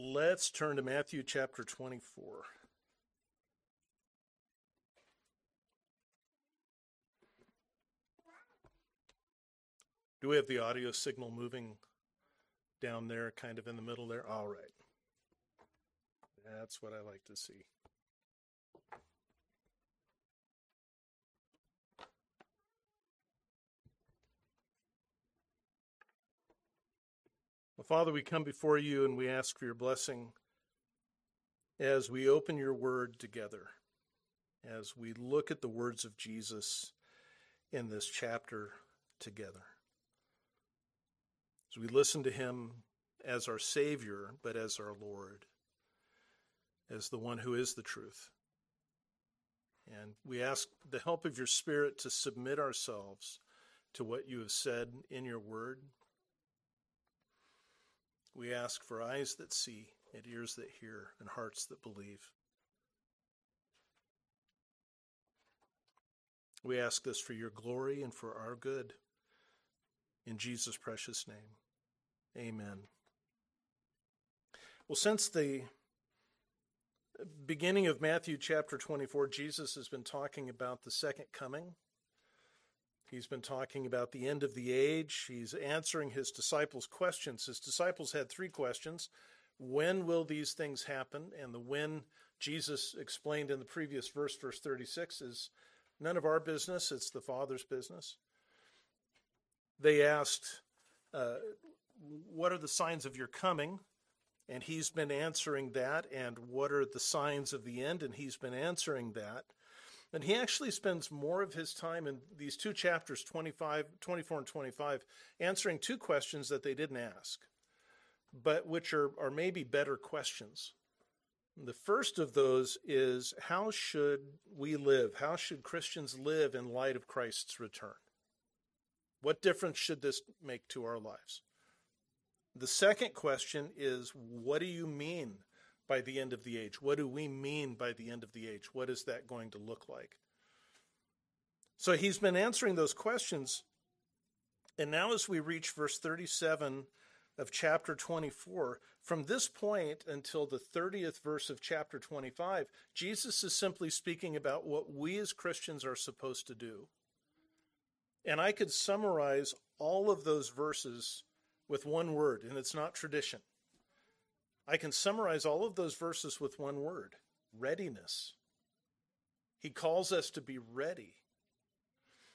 Let's turn to Matthew chapter 24. Do we have the audio signal moving down there, kind of in the middle there? All right. That's what I like to see. Father, we come before you and we ask for your blessing as we open your word together, as we look at the words of Jesus in this chapter together. As we listen to him as our Savior, but as our Lord, as the one who is the truth. And we ask the help of your Spirit to submit ourselves to what you have said in your word we ask for eyes that see, and ears that hear, and hearts that believe. We ask this for your glory and for our good. In Jesus' precious name, amen. Well, since the beginning of Matthew chapter 24, Jesus has been talking about the second coming He's been talking about the end of the age. He's answering his disciples' questions. His disciples had three questions When will these things happen? And the when Jesus explained in the previous verse, verse 36, is none of our business, it's the Father's business. They asked, uh, What are the signs of your coming? And he's been answering that. And what are the signs of the end? And he's been answering that. And he actually spends more of his time in these two chapters, 25, 24 and 25, answering two questions that they didn't ask, but which are, are maybe better questions. The first of those is how should we live? How should Christians live in light of Christ's return? What difference should this make to our lives? The second question is what do you mean by the end of the age? What do we mean by the end of the age? What is that going to look like? So he's been answering those questions. And now, as we reach verse 37 of chapter 24, from this point until the 30th verse of chapter 25, Jesus is simply speaking about what we as Christians are supposed to do. And I could summarize all of those verses with one word, and it's not tradition. I can summarize all of those verses with one word readiness. He calls us to be ready.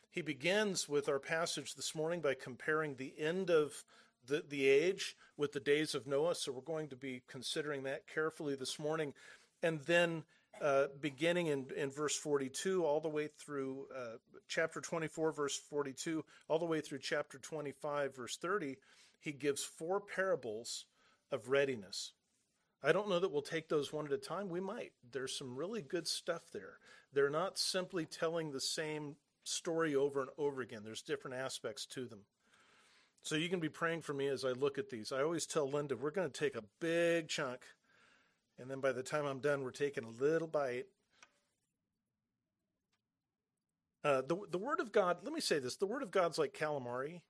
He begins with our passage this morning by comparing the end of the, the age with the days of Noah. So we're going to be considering that carefully this morning. And then uh, beginning in, in verse 42 all the way through uh, chapter 24, verse 42, all the way through chapter 25, verse 30, he gives four parables of readiness. I don't know that we'll take those one at a time. We might. There's some really good stuff there. They're not simply telling the same story over and over again, there's different aspects to them. So you can be praying for me as I look at these. I always tell Linda, we're going to take a big chunk, and then by the time I'm done, we're taking a little bite. Uh, the, the Word of God, let me say this the Word of God's like calamari.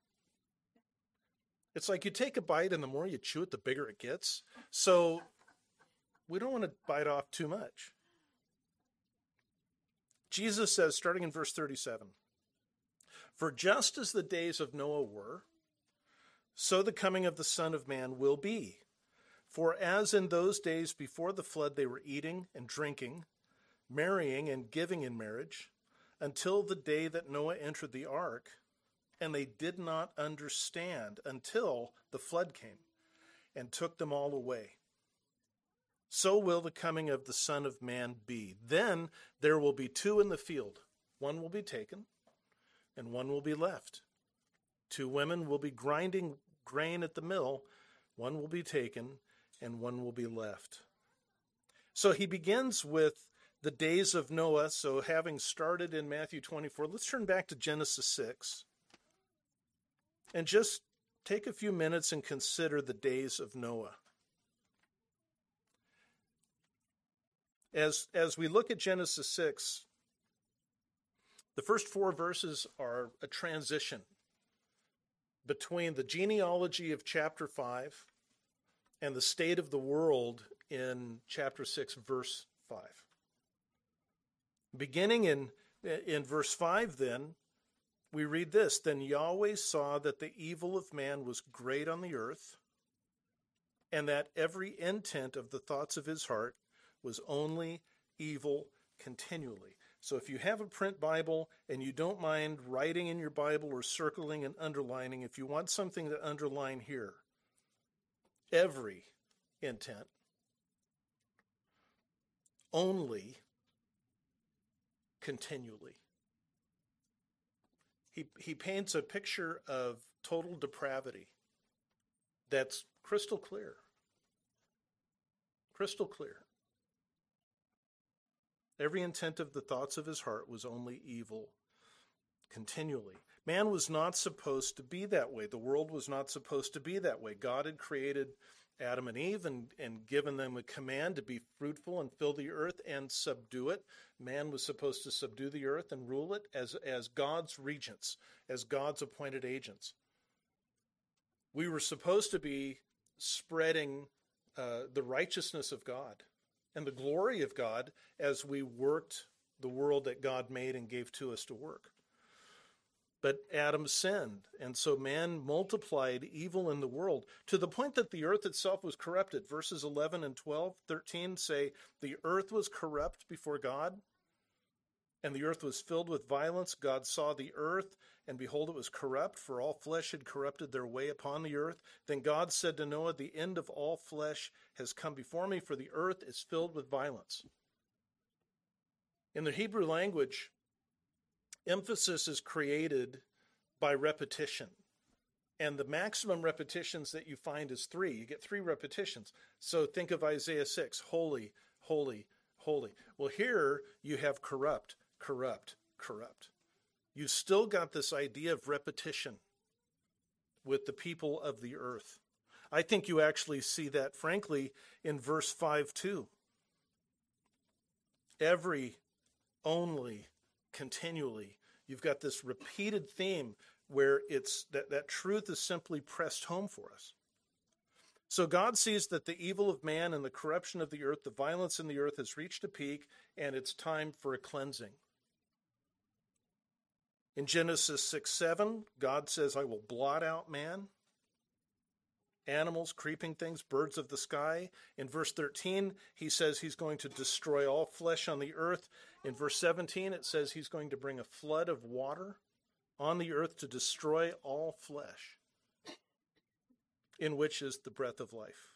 It's like you take a bite, and the more you chew it, the bigger it gets. So we don't want to bite off too much. Jesus says, starting in verse 37, For just as the days of Noah were, so the coming of the Son of Man will be. For as in those days before the flood they were eating and drinking, marrying and giving in marriage, until the day that Noah entered the ark, and they did not understand until the flood came and took them all away so will the coming of the Son of Man be. Then there will be two in the field. One will be taken, and one will be left. Two women will be grinding grain at the mill. One will be taken, and one will be left. So he begins with the days of Noah. So, having started in Matthew 24, let's turn back to Genesis 6 and just take a few minutes and consider the days of Noah. As, as we look at Genesis 6, the first four verses are a transition between the genealogy of chapter 5 and the state of the world in chapter 6, verse 5. Beginning in, in verse 5, then, we read this Then Yahweh saw that the evil of man was great on the earth, and that every intent of the thoughts of his heart was only evil continually. So if you have a print Bible and you don't mind writing in your Bible or circling and underlining, if you want something to underline here, every intent, only, continually. He, he paints a picture of total depravity that's crystal clear. Crystal clear. Every intent of the thoughts of his heart was only evil continually. Man was not supposed to be that way. The world was not supposed to be that way. God had created Adam and Eve and, and given them a command to be fruitful and fill the earth and subdue it. Man was supposed to subdue the earth and rule it as, as God's regents, as God's appointed agents. We were supposed to be spreading uh, the righteousness of God and the glory of God as we worked the world that God made and gave to us to work. But Adam sinned, and so man multiplied evil in the world to the point that the earth itself was corrupted. Verses 11 and 12, 13 say, The earth was corrupt before God, and the earth was filled with violence. God saw the earth, and behold, it was corrupt, for all flesh had corrupted their way upon the earth. Then God said to Noah, The end of all flesh has come before me, for the earth is filled with violence. In the Hebrew language, emphasis is created by repetition. And the maximum repetitions that you find is three. You get three repetitions. So think of Isaiah 6 holy, holy, holy. Well, here you have corrupt, corrupt, corrupt. You've still got this idea of repetition with the people of the earth. I think you actually see that, frankly, in verse 5 too. Every, only, continually. You've got this repeated theme where it's that, that truth is simply pressed home for us. So God sees that the evil of man and the corruption of the earth, the violence in the earth has reached a peak, and it's time for a cleansing. In Genesis 6 7, God says, I will blot out man animals, creeping things, birds of the sky. In verse 13, he says he's going to destroy all flesh on the earth. In verse 17, it says he's going to bring a flood of water on the earth to destroy all flesh, in which is the breath of life.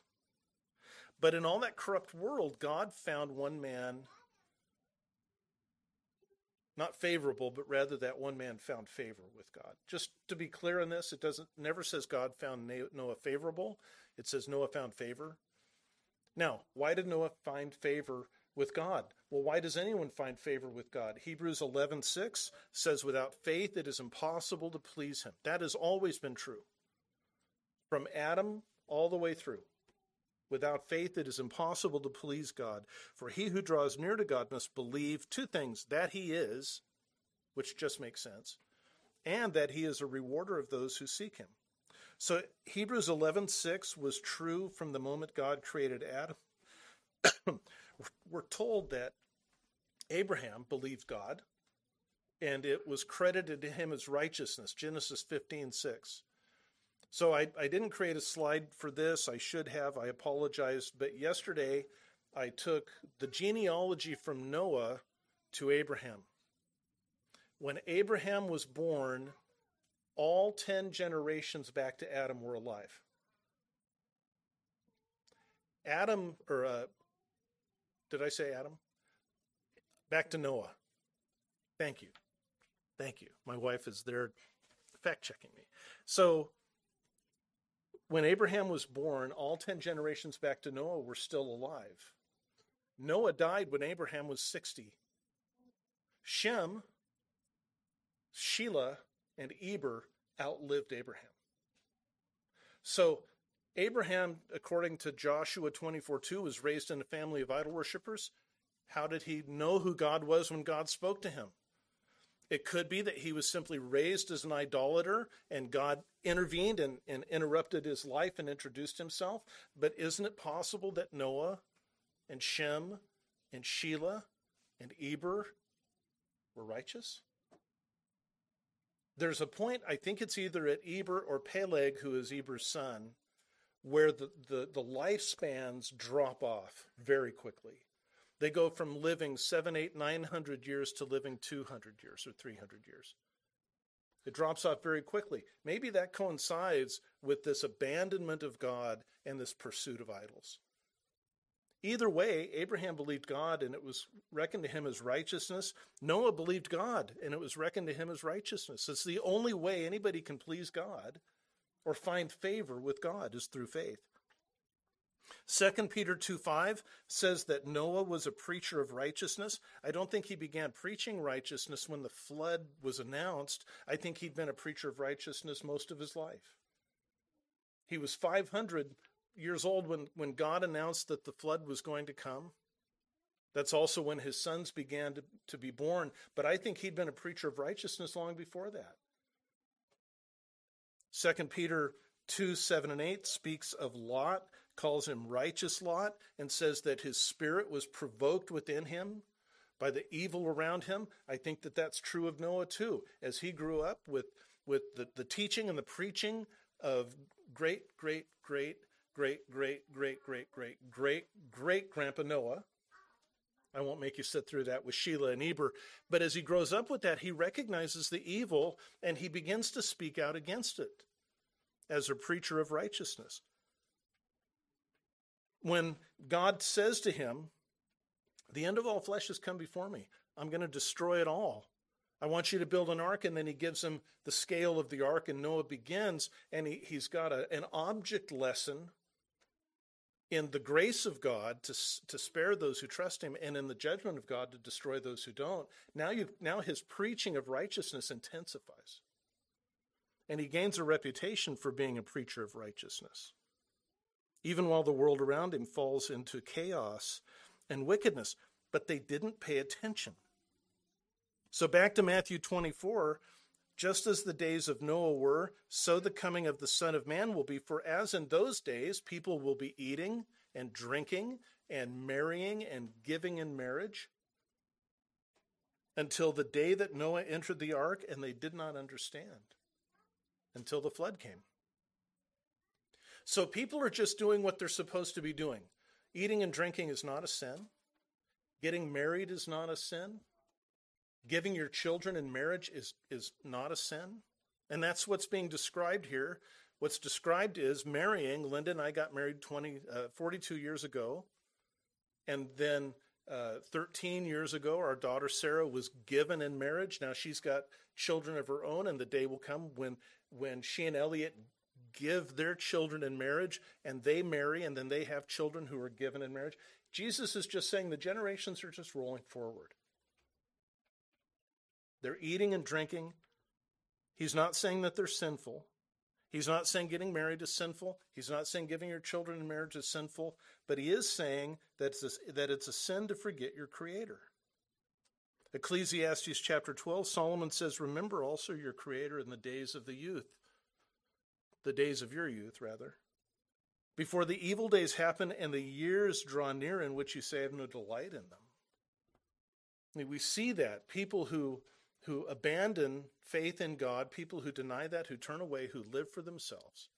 But in all that corrupt world, God found one man not favorable, but rather that one man found favor with God. Just to be clear on this, it doesn't never says God found Noah favorable. It says Noah found favor. Now, why did Noah find favor with God? Well, why does anyone find favor with God? Hebrews 11:6 says without faith it is impossible to please him. That has always been true. From Adam all the way through. Without faith, it is impossible to please God. For he who draws near to God must believe two things that he is, which just makes sense, and that he is a rewarder of those who seek him. So Hebrews 11:6 was true from the moment God created Adam. We're told that Abraham believed God and it was credited to him as righteousness. Genesis 15:6. So I, I didn't create a slide for this. I should have. I apologize. But yesterday I took the genealogy from Noah to Abraham. When Abraham was born, all 10 generations back to Adam were alive. Adam, or uh, did I say Adam? Back to Noah. Thank you. Thank you. My wife is there fact checking me. So when Abraham was born, all 10 generations back to Noah were still alive. Noah died when Abraham was 60. Shem, Shelah, and Eber outlived Abraham. So, Abraham, according to Joshua 24 2, was raised in a family of idol worshippers. How did he know who God was when God spoke to him? It could be that he was simply raised as an idolater and God intervened and, and interrupted his life and introduced himself. But isn't it possible that Noah and Shem and Shelah and Eber were righteous? There's a point, I think it's either at Eber or Peleg, who is Eber's son, where the, the, the lifespans drop off very quickly. They go from living seven, eight, nine hundred years to living 200 years or 300 years. It drops off very quickly. Maybe that coincides with this abandonment of God and this pursuit of idols. Either way, Abraham believed God and it was reckoned to him as righteousness. Noah believed God and it was reckoned to him as righteousness. It's the only way anybody can please God or find favor with God is through faith. 2 Peter 2 5 says that Noah was a preacher of righteousness. I don't think he began preaching righteousness when the flood was announced. I think he'd been a preacher of righteousness most of his life. He was 500 years old when, when God announced that the flood was going to come. That's also when his sons began to, to be born. But I think he'd been a preacher of righteousness long before that. 2 Peter 2 7 and 8 speaks of Lot calls him righteous Lot and says that his spirit was provoked within him by the evil around him. I think that that's true of Noah too. As he grew up with, with the, the teaching and the preaching of great, great, great, great, great, great, great, great, great, great grandpa Noah. I won't make you sit through that with Shelah and Eber. But as he grows up with that, he recognizes the evil and he begins to speak out against it as a preacher of righteousness when God says to him, The end of all flesh has come before me. I'm going to destroy it all. I want you to build an ark. And then he gives him the scale of the ark, and Noah begins, and he, he's got a, an object lesson in the grace of God to, to spare those who trust him, and in the judgment of God to destroy those who don't. Now, you, now his preaching of righteousness intensifies. And he gains a reputation for being a preacher of righteousness even while the world around him falls into chaos and wickedness. But they didn't pay attention. So back to Matthew 24. Just as the days of Noah were, so the coming of the Son of Man will be. For as in those days, people will be eating and drinking and marrying and giving in marriage until the day that Noah entered the ark, and they did not understand until the flood came. So people are just doing what they're supposed to be doing. Eating and drinking is not a sin. Getting married is not a sin. Giving your children in marriage is, is not a sin. And that's what's being described here. What's described is marrying. Linda and I got married 20, uh, 42 years ago. And then uh, 13 years ago, our daughter Sarah was given in marriage. Now she's got children of her own, and the day will come when, when she and Elliot give their children in marriage and they marry and then they have children who are given in marriage. Jesus is just saying the generations are just rolling forward. They're eating and drinking. He's not saying that they're sinful. He's not saying getting married is sinful. He's not saying giving your children in marriage is sinful. But he is saying that it's a, that it's a sin to forget your Creator. Ecclesiastes chapter 12, Solomon says, Remember also your Creator in the days of the youth the days of your youth, rather. Before the evil days happen and the years draw near in which you say, I have no delight in them. We see that. People who, who abandon faith in God, people who deny that, who turn away, who live for themselves,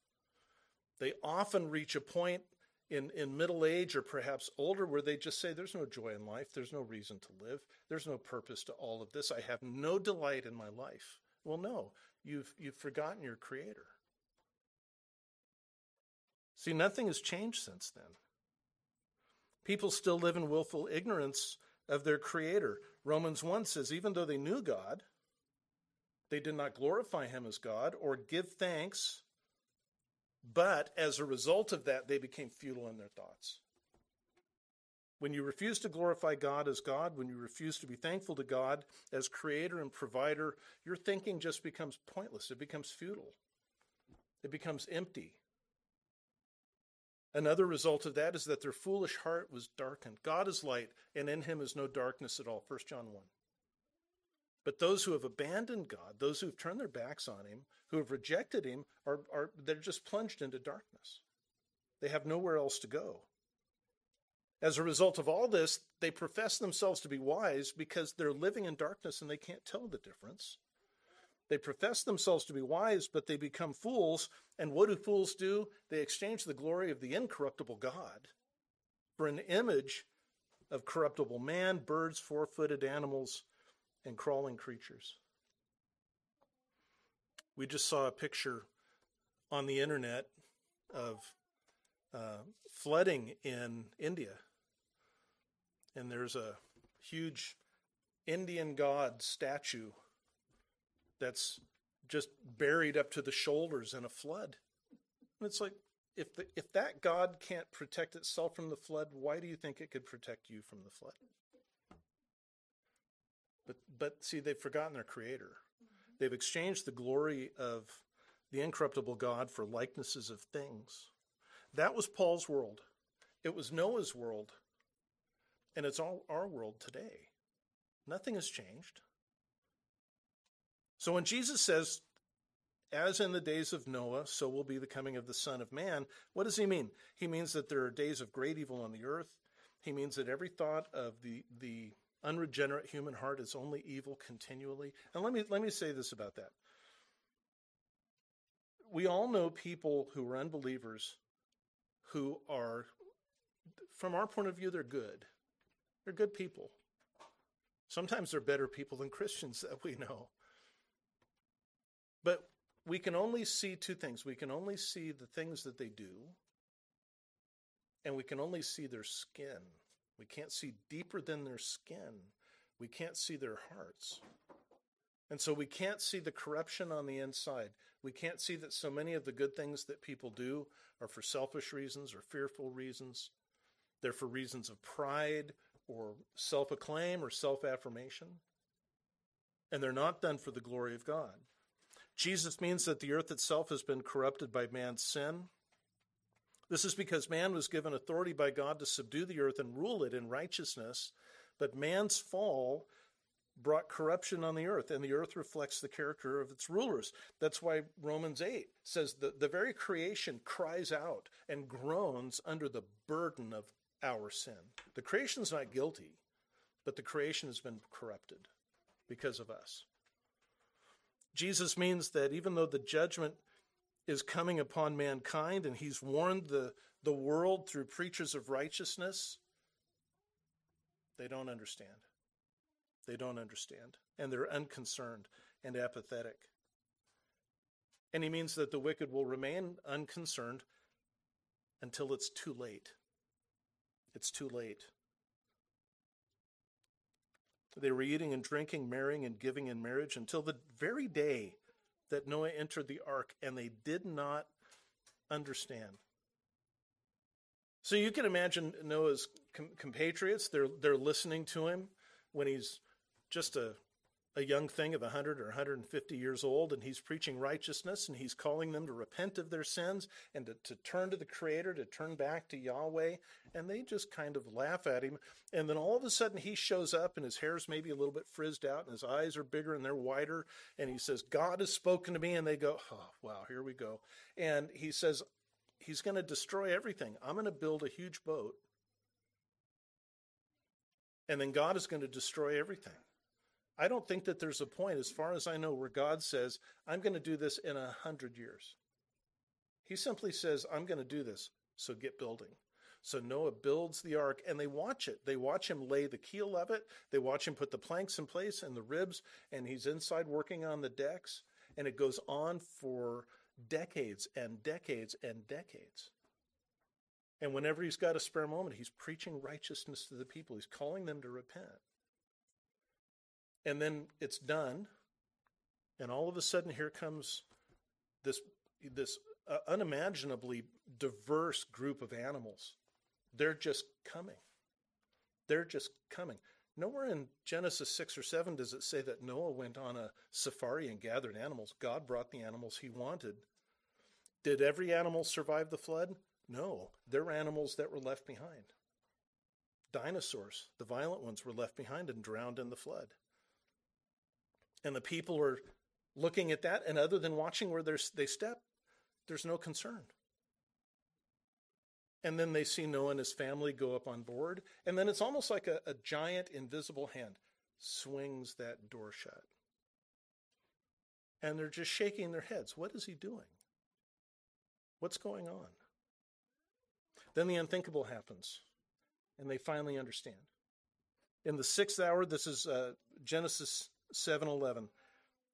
they often reach a point in, in middle age or perhaps older where they just say, There's no joy in life. There's no reason to live. There's no purpose to all of this. I have no delight in my life. Well, no, you've, you've forgotten your Creator. See, nothing has changed since then. People still live in willful ignorance of their Creator. Romans 1 says, even though they knew God, they did not glorify Him as God or give thanks, but as a result of that, they became futile in their thoughts. When you refuse to glorify God as God, when you refuse to be thankful to God as creator and provider, your thinking just becomes pointless. It becomes futile. It becomes empty. Another result of that is that their foolish heart was darkened. God is light, and in him is no darkness at all. 1 John 1. But those who have abandoned God, those who have turned their backs on him, who have rejected him, are, are they're just plunged into darkness. They have nowhere else to go. As a result of all this, they profess themselves to be wise because they're living in darkness and they can't tell the difference. They profess themselves to be wise, but they become fools. And what do fools do? They exchange the glory of the incorruptible God for an image of corruptible man, birds, four footed animals, and crawling creatures. We just saw a picture on the internet of uh, flooding in India. And there's a huge Indian god statue that's just buried up to the shoulders in a flood. And it's like, if, the, if that God can't protect itself from the flood, why do you think it could protect you from the flood? But, but see, they've forgotten their creator. They've exchanged the glory of the incorruptible God for likenesses of things. That was Paul's world. It was Noah's world. And it's all our world today. Nothing has changed. So when Jesus says, as in the days of Noah, so will be the coming of the Son of Man, what does he mean? He means that there are days of great evil on the earth. He means that every thought of the, the unregenerate human heart is only evil continually. And let me, let me say this about that. We all know people who are unbelievers who are, from our point of view, they're good. They're good people. Sometimes they're better people than Christians that we know. But we can only see two things. We can only see the things that they do, and we can only see their skin. We can't see deeper than their skin. We can't see their hearts. And so we can't see the corruption on the inside. We can't see that so many of the good things that people do are for selfish reasons or fearful reasons. They're for reasons of pride or self acclaim or self affirmation. And they're not done for the glory of God. Jesus means that the earth itself has been corrupted by man's sin. This is because man was given authority by God to subdue the earth and rule it in righteousness, but man's fall brought corruption on the earth, and the earth reflects the character of its rulers. That's why Romans 8 says that the very creation cries out and groans under the burden of our sin. The creation's not guilty, but the creation has been corrupted because of us. Jesus means that even though the judgment is coming upon mankind and he's warned the, the world through preachers of righteousness, they don't understand. They don't understand. And they're unconcerned and apathetic. And he means that the wicked will remain unconcerned until it's too late. It's too late. They were eating and drinking, marrying and giving in marriage until the very day that Noah entered the ark, and they did not understand. So you can imagine Noah's compatriots, they're, they're listening to him when he's just a a young thing of 100 or 150 years old, and he's preaching righteousness, and he's calling them to repent of their sins and to, to turn to the Creator, to turn back to Yahweh. And they just kind of laugh at him. And then all of a sudden, he shows up, and his hair's maybe a little bit frizzed out, and his eyes are bigger and they're wider. And he says, God has spoken to me. And they go, Oh, wow, here we go. And he says, He's going to destroy everything. I'm going to build a huge boat. And then God is going to destroy everything. I don't think that there's a point, as far as I know, where God says, I'm going to do this in a hundred years. He simply says, I'm going to do this, so get building. So Noah builds the ark and they watch it. They watch him lay the keel of it. They watch him put the planks in place and the ribs, and he's inside working on the decks. And it goes on for decades and decades and decades. And whenever he's got a spare moment, he's preaching righteousness to the people. He's calling them to repent and then it's done and all of a sudden here comes this this uh, unimaginably diverse group of animals. They're just coming. They're just coming. Nowhere in genesis 6 or 7 does it say that noah went on a safari and gathered animals. God brought the animals he wanted. Did every animal survive the flood? No. There were animals that were left behind. Dinosaurs the violent ones were left behind and drowned in the flood And the people are looking at that, and other than watching where they step, there's no concern. And then they see Noah and his family go up on board. And then it's almost like a, a giant invisible hand swings that door shut. And they're just shaking their heads. What is he doing? What's going on? Then the unthinkable happens, and they finally understand. In the sixth hour, this is uh, Genesis 7:11.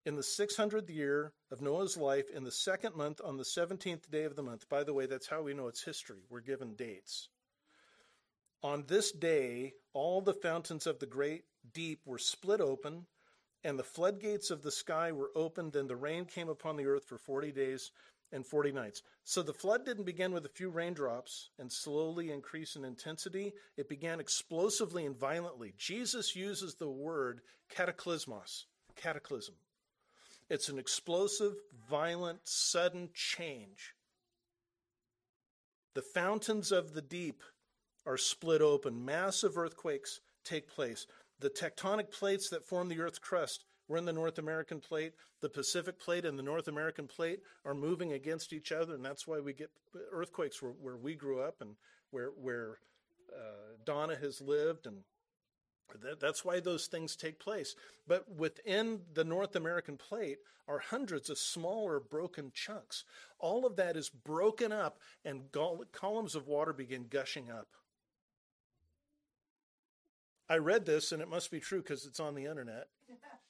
In the 600th year of Noah's life, in the second month, on the 17th day of the month. By the way, that's how we know it's history. We're given dates. On this day, all the fountains of the great deep were split open, and the floodgates of the sky were opened, and the rain came upon the earth for 40 days and 40 nights. So the flood didn't begin with a few raindrops and slowly increase in intensity. It began explosively and violently. Jesus uses the word cataclysmos, cataclysm. It's an explosive, violent, sudden change. The fountains of the deep are split open. Massive earthquakes take place. The tectonic plates that form the Earth's crust we're in the North American plate. The Pacific plate and the North American plate are moving against each other, and that's why we get earthquakes where, where we grew up and where where uh, Donna has lived, and that, that's why those things take place. But within the North American plate are hundreds of smaller broken chunks. All of that is broken up, and columns of water begin gushing up. I read this, and it must be true because it's on the internet.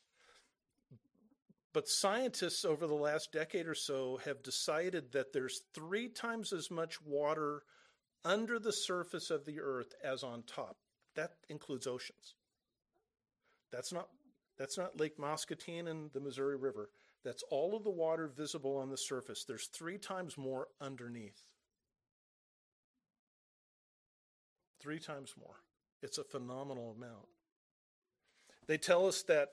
But scientists over the last decade or so have decided that there's three times as much water under the surface of the earth as on top. That includes oceans. That's not that's not Lake Muscatine and the Missouri River. That's all of the water visible on the surface. There's three times more underneath. Three times more. It's a phenomenal amount. They tell us that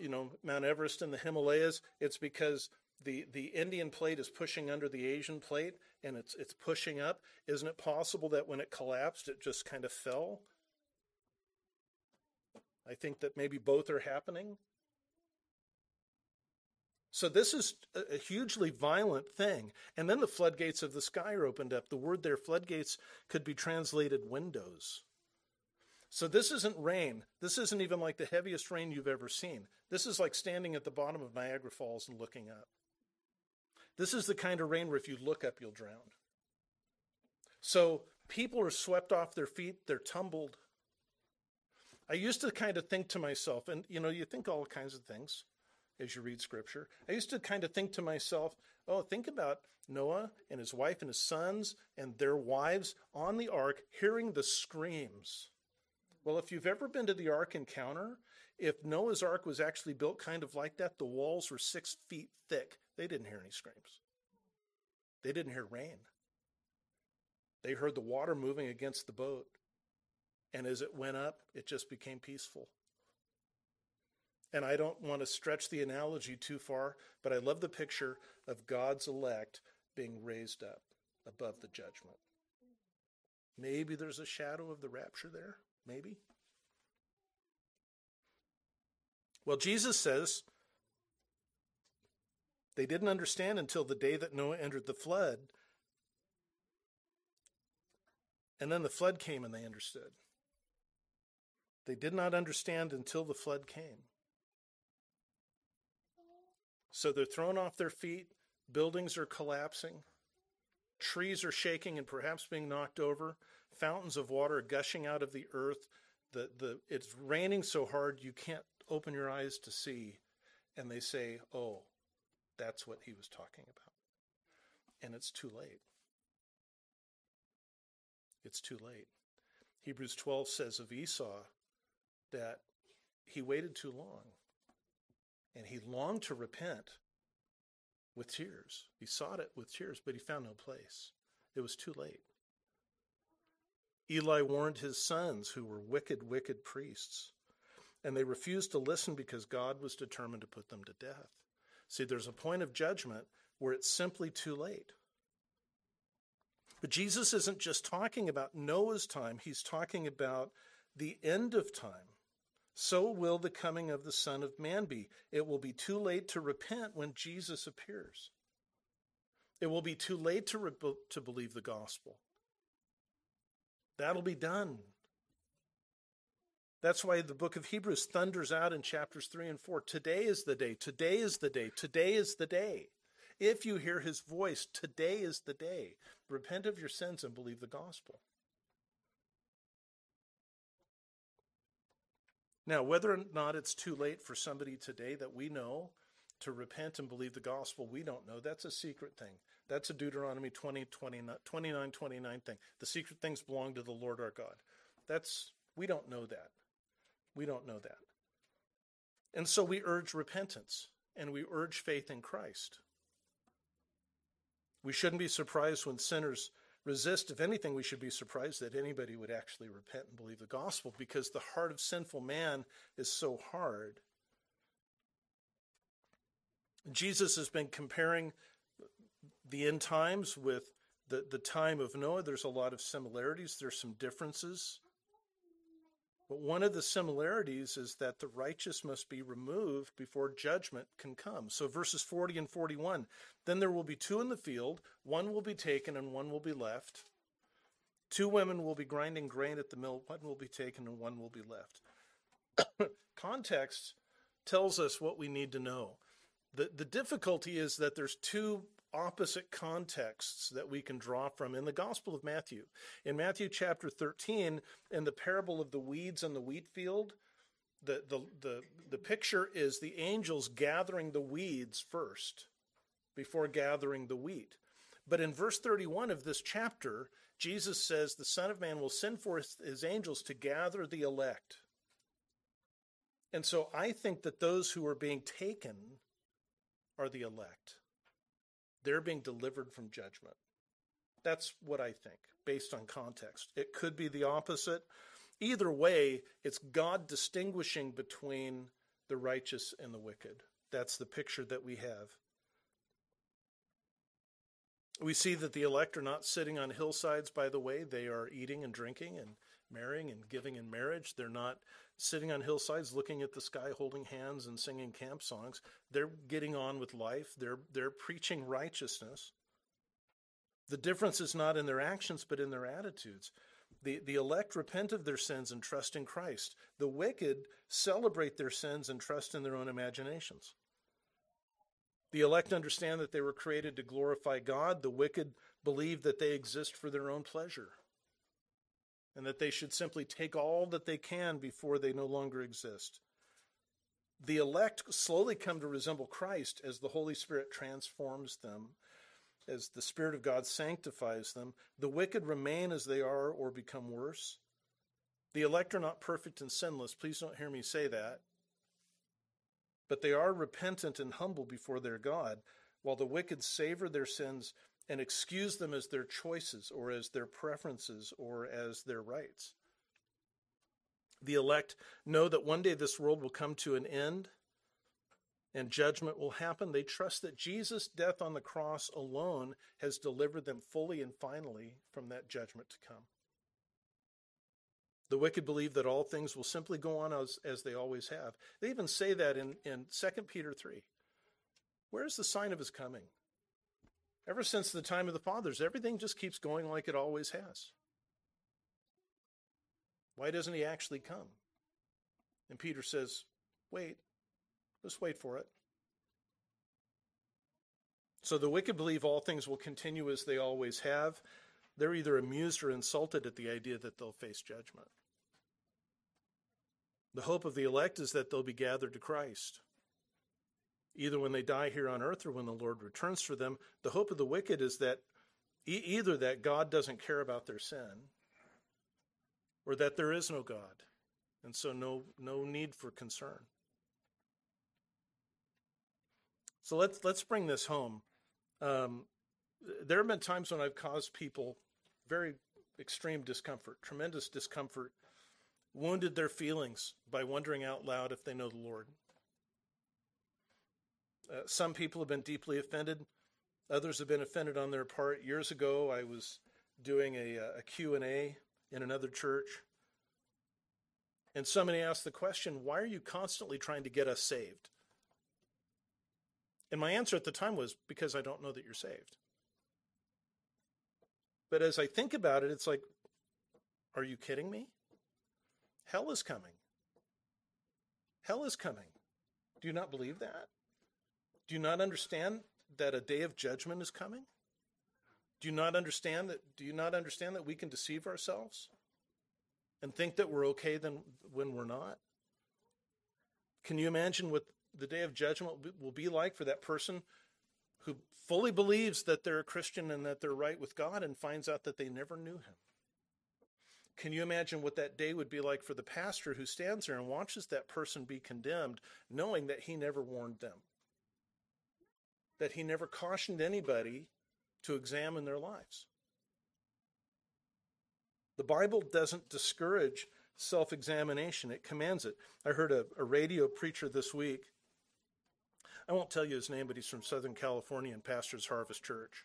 you know, Mount Everest and the Himalayas, it's because the, the Indian plate is pushing under the Asian plate and it's, it's pushing up. Isn't it possible that when it collapsed, it just kind of fell? I think that maybe both are happening. So this is a hugely violent thing. And then the floodgates of the sky are opened up. The word there, floodgates, could be translated windows. So this isn't rain. This isn't even like the heaviest rain you've ever seen. This is like standing at the bottom of Niagara Falls and looking up. This is the kind of rain where if you look up, you'll drown. So people are swept off their feet, they're tumbled. I used to kind of think to myself, and you know, you think all kinds of things as you read scripture. I used to kind of think to myself, oh, think about Noah and his wife and his sons and their wives on the ark hearing the screams well, if you've ever been to the Ark encounter, if Noah's Ark was actually built kind of like that, the walls were six feet thick. They didn't hear any screams. They didn't hear rain. They heard the water moving against the boat. And as it went up, it just became peaceful. And I don't want to stretch the analogy too far, but I love the picture of God's elect being raised up above the judgment. Maybe there's a shadow of the rapture there. Maybe. Well, Jesus says they didn't understand until the day that Noah entered the flood. And then the flood came and they understood. They did not understand until the flood came. So they're thrown off their feet, buildings are collapsing, trees are shaking and perhaps being knocked over fountains of water gushing out of the earth. The, the, it's raining so hard you can't open your eyes to see. And they say, oh, that's what he was talking about. And it's too late. It's too late. Hebrews 12 says of Esau that he waited too long and he longed to repent with tears. He sought it with tears, but he found no place. It was too late. Eli warned his sons, who were wicked, wicked priests, and they refused to listen because God was determined to put them to death. See, there's a point of judgment where it's simply too late. But Jesus isn't just talking about Noah's time, he's talking about the end of time. so will the coming of the Son of Man be. It will be too late to repent when Jesus appears. It will be too late to, re- to believe the gospel. That'll be done. That's why the book of Hebrews thunders out in chapters 3 and 4 Today is the day, today is the day, today is the day. If you hear his voice, today is the day. Repent of your sins and believe the gospel. Now, whether or not it's too late for somebody today that we know to repent and believe the gospel, we don't know. That's a secret thing. That's a Deuteronomy 20, 29, 29, 29 thing. The secret things belong to the Lord our God. That's, we don't know that. We don't know that. And so we urge repentance and we urge faith in Christ. We shouldn't be surprised when sinners resist. If anything, we should be surprised that anybody would actually repent and believe the gospel because the heart of sinful man is so hard. Jesus has been comparing the end times with the, the time of Noah. There's a lot of similarities, there's some differences. But one of the similarities is that the righteous must be removed before judgment can come. So, verses 40 and 41 then there will be two in the field, one will be taken and one will be left. Two women will be grinding grain at the mill, one will be taken and one will be left. Context tells us what we need to know. The, the difficulty is that there's two opposite contexts that we can draw from in the Gospel of Matthew. In Matthew chapter 13, in the parable of the weeds and the wheat field, the, the, the, the picture is the angels gathering the weeds first before gathering the wheat. But in verse 31 of this chapter, Jesus says the Son of Man will send forth his angels to gather the elect. And so I think that those who are being taken are the elect. They're being delivered from judgment. That's what I think, based on context. It could be the opposite. Either way, it's God distinguishing between the righteous and the wicked. That's the picture that we have. We see that the elect are not sitting on hillsides, by the way. They are eating and drinking and marrying and giving in marriage. They're not sitting on hillsides looking at the sky, holding hands and singing camp songs. They're getting on with life. They're, they're preaching righteousness. The difference is not in their actions, but in their attitudes. The, the elect repent of their sins and trust in Christ. The wicked celebrate their sins and trust in their own imaginations. The elect understand that they were created to glorify God. The wicked believe that they exist for their own pleasure and that they should simply take all that they can before they no longer exist. The elect slowly come to resemble Christ as the Holy Spirit transforms them, as the Spirit of God sanctifies them. The wicked remain as they are or become worse. The elect are not perfect and sinless. Please don't hear me say that. But they are repentant and humble before their God, while the wicked savor their sins and excuse them as their choices or as their preferences or as their rights. The elect know that one day this world will come to an end and judgment will happen. They trust that Jesus' death on the cross alone has delivered them fully and finally from that judgment to come. The wicked believe that all things will simply go on as, as they always have. They even say that in, in 2 Peter 3. Where's the sign of his coming? Ever since the time of the fathers, everything just keeps going like it always has. Why doesn't he actually come? And Peter says, Wait, just wait for it. So the wicked believe all things will continue as they always have. They're either amused or insulted at the idea that they'll face judgment. The hope of the elect is that they'll be gathered to Christ either when they die here on earth or when the Lord returns for them. The hope of the wicked is that e- either that God doesn't care about their sin or that there is no God, and so no, no need for concern. So let's, let's bring this home. Um, there have been times when I've caused people very extreme discomfort, tremendous discomfort, wounded their feelings by wondering out loud if they know the Lord. Uh, some people have been deeply offended. Others have been offended on their part. Years ago, I was doing a, a Q&A in another church. And somebody asked the question, why are you constantly trying to get us saved? And my answer at the time was, because I don't know that you're saved. But as I think about it, it's like, are you kidding me? Hell is coming. Hell is coming. Do you not believe that? Do you not understand that a day of judgment is coming? Do you not understand that do you not understand that we can deceive ourselves and think that we're okay then when we're not? Can you imagine what the day of judgment will be like for that person who fully believes that they're a Christian and that they're right with God and finds out that they never knew him? Can you imagine what that day would be like for the pastor who stands there and watches that person be condemned, knowing that he never warned them? That he never cautioned anybody to examine their lives? The Bible doesn't discourage self examination, it commands it. I heard a, a, radio preacher this week. I won't tell you his name, but he's from Southern California and pastors Harvest Church.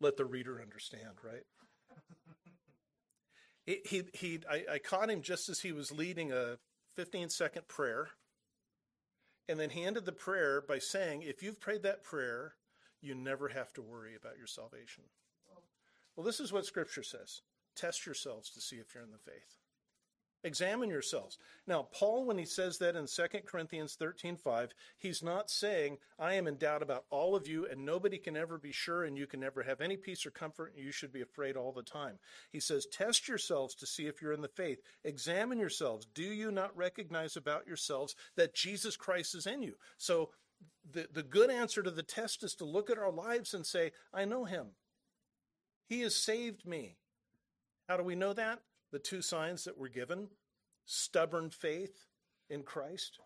let the reader understand, right? He, he, I, I caught him just as he was leading a 15 second prayer. And then he ended the prayer by saying, If you've prayed that prayer, you never have to worry about your salvation. Well, this is what Scripture says test yourselves to see if you're in the faith. Examine yourselves. Now, Paul, when he says that in 2 Corinthians 13 5, he's not saying, I am in doubt about all of you, and nobody can ever be sure, and you can never have any peace or comfort, and you should be afraid all the time. He says, Test yourselves to see if you're in the faith. Examine yourselves. Do you not recognize about yourselves that Jesus Christ is in you? So, the, the good answer to the test is to look at our lives and say, I know him. He has saved me. How do we know that? The two signs that were given stubborn faith in Christ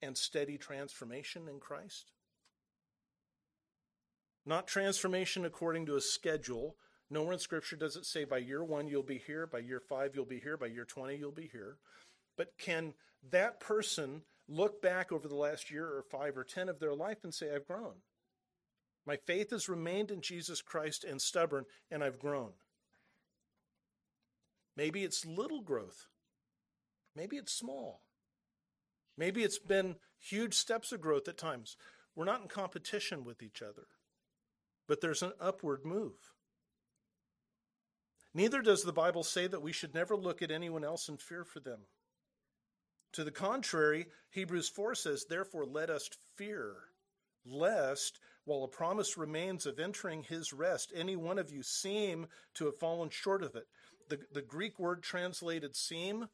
and steady transformation in Christ. Not transformation according to a schedule. Nowhere in Scripture does it say by year one you'll be here, by year five you'll be here, by year 20 you'll be here. But can that person look back over the last year or five or 10 of their life and say, I've grown? My faith has remained in Jesus Christ and stubborn, and I've grown. Maybe it's little growth. Maybe it's small. Maybe it's been huge steps of growth at times. We're not in competition with each other, but there's an upward move. Neither does the Bible say that we should never look at anyone else and fear for them. To the contrary, Hebrews 4 says, Therefore, let us fear, lest, while a promise remains of entering his rest, any one of you seem to have fallen short of it the, the Greek word translated seem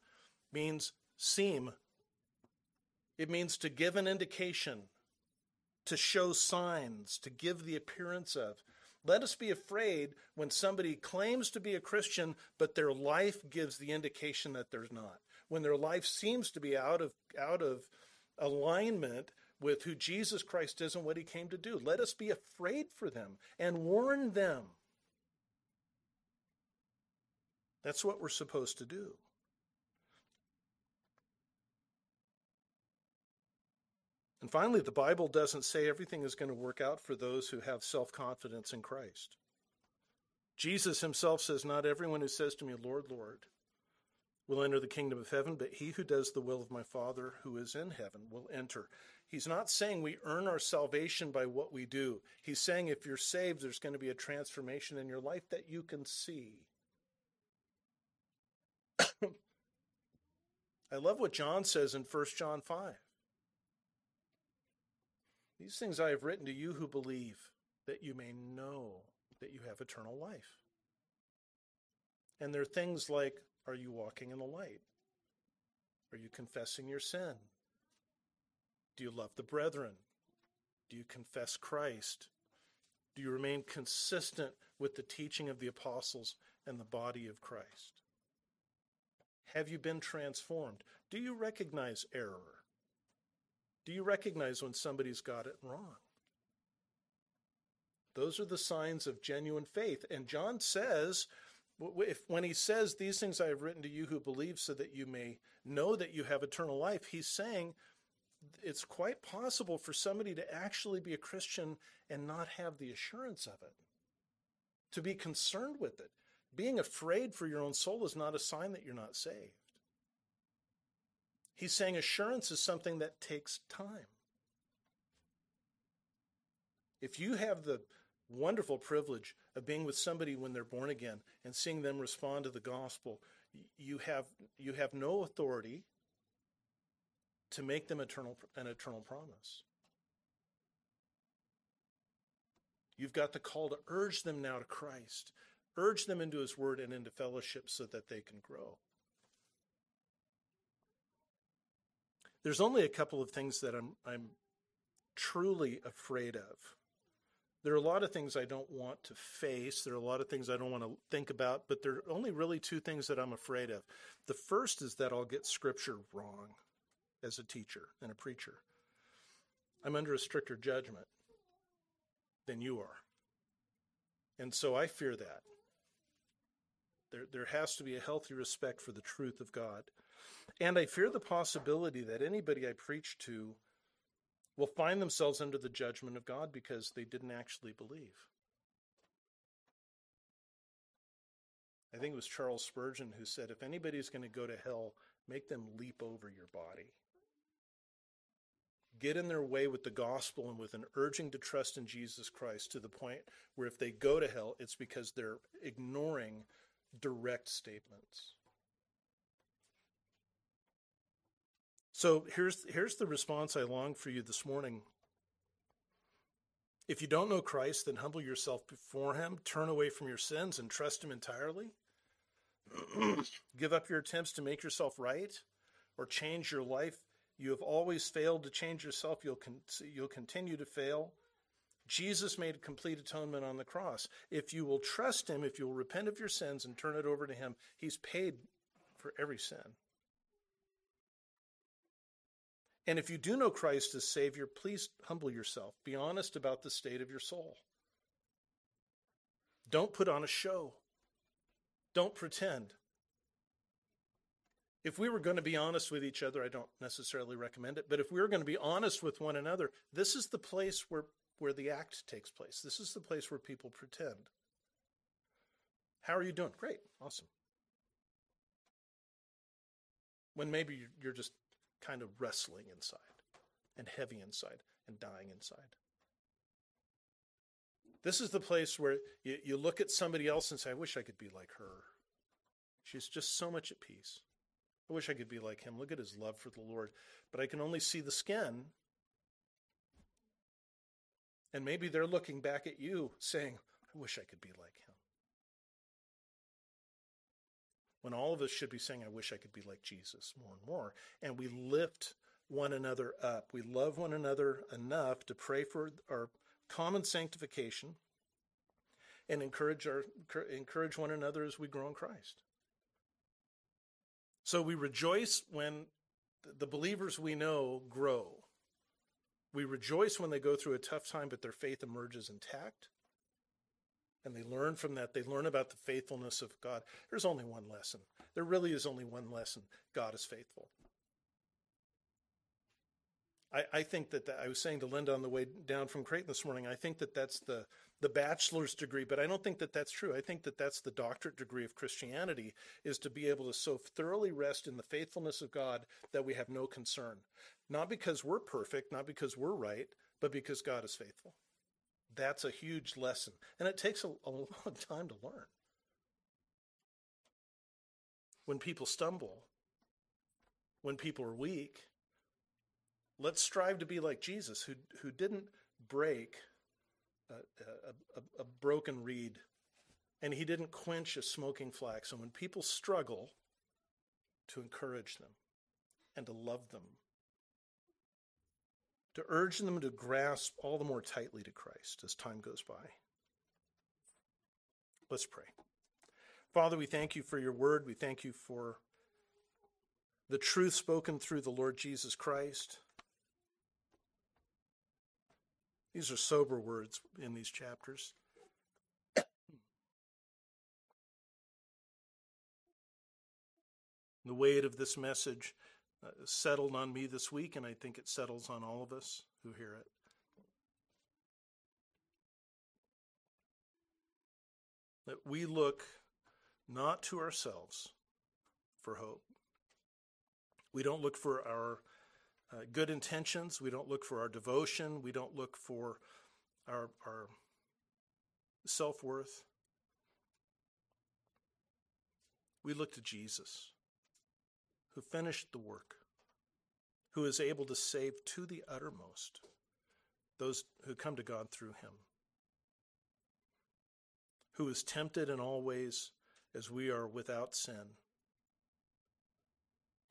means seem. It means to give an indication, to show signs, to give the appearance of. Let us be afraid when somebody claims to be a Christian, but their life gives the indication that there's not. When their life seems to be out of, out of alignment with who Jesus Christ is and what he came to do. Let us be afraid for them and warn them that's what we're supposed to do. And finally, the Bible doesn't say everything is going to work out for those who have self confidence in Christ. Jesus himself says, Not everyone who says to me, Lord, Lord, will enter the kingdom of heaven, but he who does the will of my Father who is in heaven will enter. He's not saying we earn our salvation by what we do. He's saying if you're saved, there's going to be a transformation in your life that you can see. I love what John says in 1 John 5. These things I have written to you who believe, that you may know that you have eternal life. And there are things like Are you walking in the light? Are you confessing your sin? Do you love the brethren? Do you confess Christ? Do you remain consistent with the teaching of the apostles and the body of Christ? Have you been transformed? Do you recognize error? Do you recognize when somebody's got it wrong? Those are the signs of genuine faith. And John says, if, when he says, These things I have written to you who believe so that you may know that you have eternal life, he's saying it's quite possible for somebody to actually be a Christian and not have the assurance of it. to be concerned with it. Being afraid for your own soul is not a sign that you're not saved. He's saying assurance is something that takes time. If you have the wonderful privilege of being with somebody when they're born again and seeing them respond to the gospel, you have you have no authority to make them eternal an eternal promise. You've got the call to urge them now to Christ, urge them into his word and into fellowship so that they can grow. There's only a couple of things that I'm I'm truly afraid of. There are a lot of things I don't want to face. There are a lot of things I don't want to think about, but there are only really two things that I'm afraid of. The first is that I'll get scripture wrong as a teacher and a preacher. I'm under a stricter judgment than you are. And so I fear that. There, there has to be a healthy respect for the truth of God. And I fear the possibility that anybody I preach to will find themselves under the judgment of God because they didn't actually believe. I think it was Charles Spurgeon who said, if anybody's going to go to hell, make them leap over your body. Get in their way with the gospel and with an urging to trust in Jesus Christ to the point where if they go to hell, it's because they're ignoring direct statements. So here's here's the response I long for you this morning. If you don't know Christ, then humble yourself before him, turn away from your sins and trust him entirely. Give up your attempts to make yourself right or change your life. You have always failed to change yourself. You'll con- you'll continue to fail. Jesus made complete atonement on the cross. If you will trust him, if you will repent of your sins and turn it over to him, he's paid for every sin. And if you do know Christ as Savior, please humble yourself. Be honest about the state of your soul. Don't put on a show. Don't pretend. If we were going to be honest with each other, I don't necessarily recommend it, but if we were going to be honest with one another, this is the place where, where the act takes place. This is the place where people pretend. How are you doing? Great. Awesome. When maybe you're just kind of wrestling inside and heavy inside and dying inside. This is the place where you, you look at somebody else and say, I wish I could be like her. She's just so much at peace. I wish I could be like him. Look at his love for the Lord. But I can only see the skin. And maybe they're looking back at you saying, I wish I could be like him when all of us should be saying, I wish I could be like Jesus more and more. And we lift one another up. We love one another enough to pray for our common sanctification and encourage our encourage one another as we grow in Christ. So we rejoice when the believers we know grow. We rejoice when they go through a tough time, but their faith emerges intact and they learn from that. They learn about the faithfulness of God. There's only one lesson. There really is only one lesson God is faithful. I, I think that the, I was saying to Linda on the way down from Creighton this morning, I think that that's the, the bachelor's degree, but I don't think that that's true. I think that that's the doctorate degree of Christianity is to be able to so thoroughly rest in the faithfulness of God that we have no concern. Not because we're perfect, not because we're right, but because God is faithful. That's a huge lesson. And it takes a, a long time to learn. When people stumble, when people are weak, let's strive to be like Jesus, who, who didn't break a, a, a, broken reed and he didn't quench a smoking flax. And when people struggle, to encourage them and to love them to urge them to grasp all the more tightly to Christ as time goes by. Let's pray. Father, we thank you for your word. We thank you for the truth spoken through the Lord Jesus Christ. These are sober words in these chapters. the weight of this message settled on me this week, and I think it settles on all of us who hear it. that we look not to ourselves for hope. We don't look for our uh, good intentions. We don't look for our devotion. We don't look for our, our self worth. We look to Jesus, who finished the work, who is able to save to the uttermost those who come to God through him, who is tempted in all ways as we are without sin,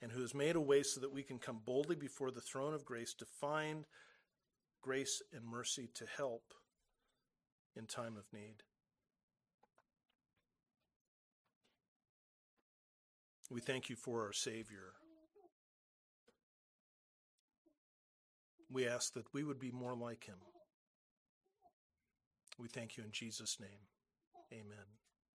and who has made a way so that we can come boldly before the throne of grace to find grace and mercy to help in time of need. We thank you for our Savior. We ask that we would be more like him. We thank you in Jesus' name. Amen.